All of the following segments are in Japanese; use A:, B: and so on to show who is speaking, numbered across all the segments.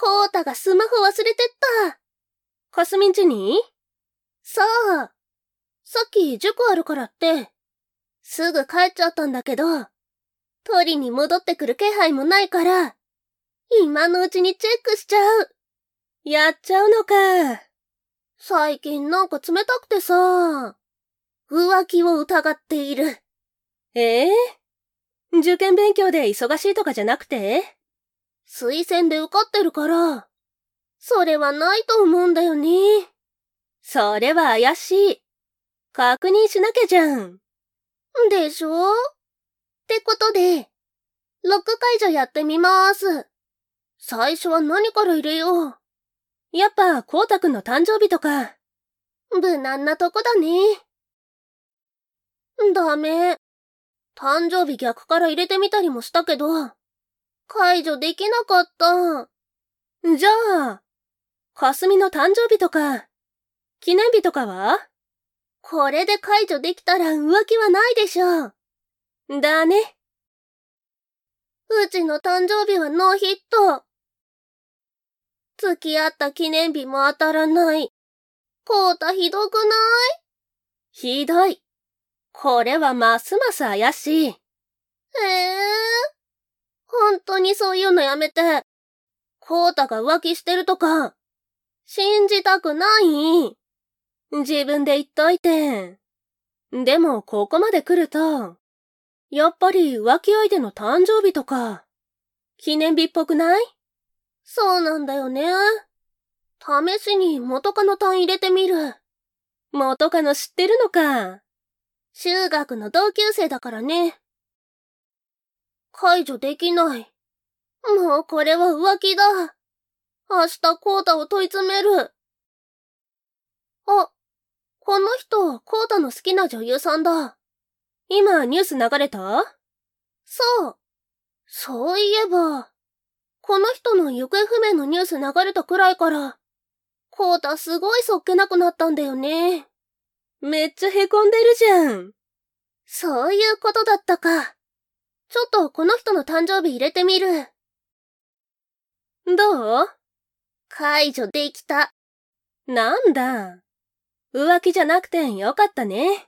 A: コータがスマホ忘れてった。
B: かすみんちに？
A: そう。さっき塾あるからって、すぐ帰っちゃったんだけど、取りに戻ってくる気配もないから、今のうちにチェックしちゃう。
B: やっちゃうのか。
A: 最近なんか冷たくてさ、浮気を疑っている。
B: ええ受験勉強で忙しいとかじゃなくて？
A: 推薦で受かってるから、それはないと思うんだよね。
B: それは怪しい。確認しなきゃじゃん。
A: でしょ？ってことで、ロック解除やってみまーす。最初は何から入れよう？
B: やっぱ、こうたくんの誕生日とか。
A: 無難なとこだね。ダメ。誕生日逆から入れてみたりもしたけど、解除できなかった。
B: じゃあ、かすみの誕生日とか、記念日とかは？
A: これで解除できたら浮気はないでしょう。
B: だね。
A: うちの誕生日はノーヒット。付き合った記念日も当たらない。こうたひどくない？
B: ひどい。これはますます怪しい。
A: ええ本当にそういうのやめて。コータが浮気してるとか、信じたくない。
B: 自分で言っといて。でも、ここまで来ると、やっぱり浮気相手の誕生日とか、記念日っぽくない？
A: そうなんだよね。試しに元カノ単入れてみる。
B: 元カノ知ってるのか。
A: 中学の同級生だからね。解除できない。もうこれは浮気だ。明日コータを問い詰める。あ、この人、コータの好きな女優さんだ。
B: 今ニュース流れた？
A: そう。そういえば、この人の行方不明のニュース流れたくらいから、コータすごいそっけなくなったんだよね。
B: めっちゃへこんでるじゃん。
A: そういうことだったか。ちょっとこの人の誕生日入れてみる。
B: どう？
A: 解除できた。
B: なんだ？浮気じゃなくてよかったね。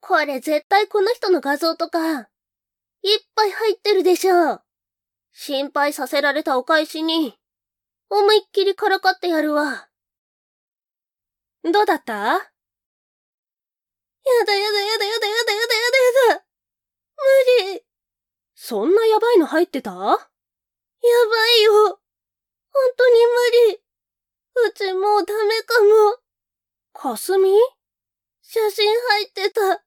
A: これ絶対この人の画像とか、いっぱい入ってるでしょ。心配させられたお返しに、思いっきりからかってやるわ。
B: どうだった？
A: だやだやだやだやだやだやだやだ。無理。
B: そんなやばいの入ってた？
A: やばいよ。本当に無理。うちもうダメかも。
B: かすみ
A: 写真入ってた。こ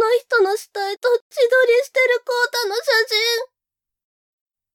A: の人の死体と自撮りしてるコータの写真。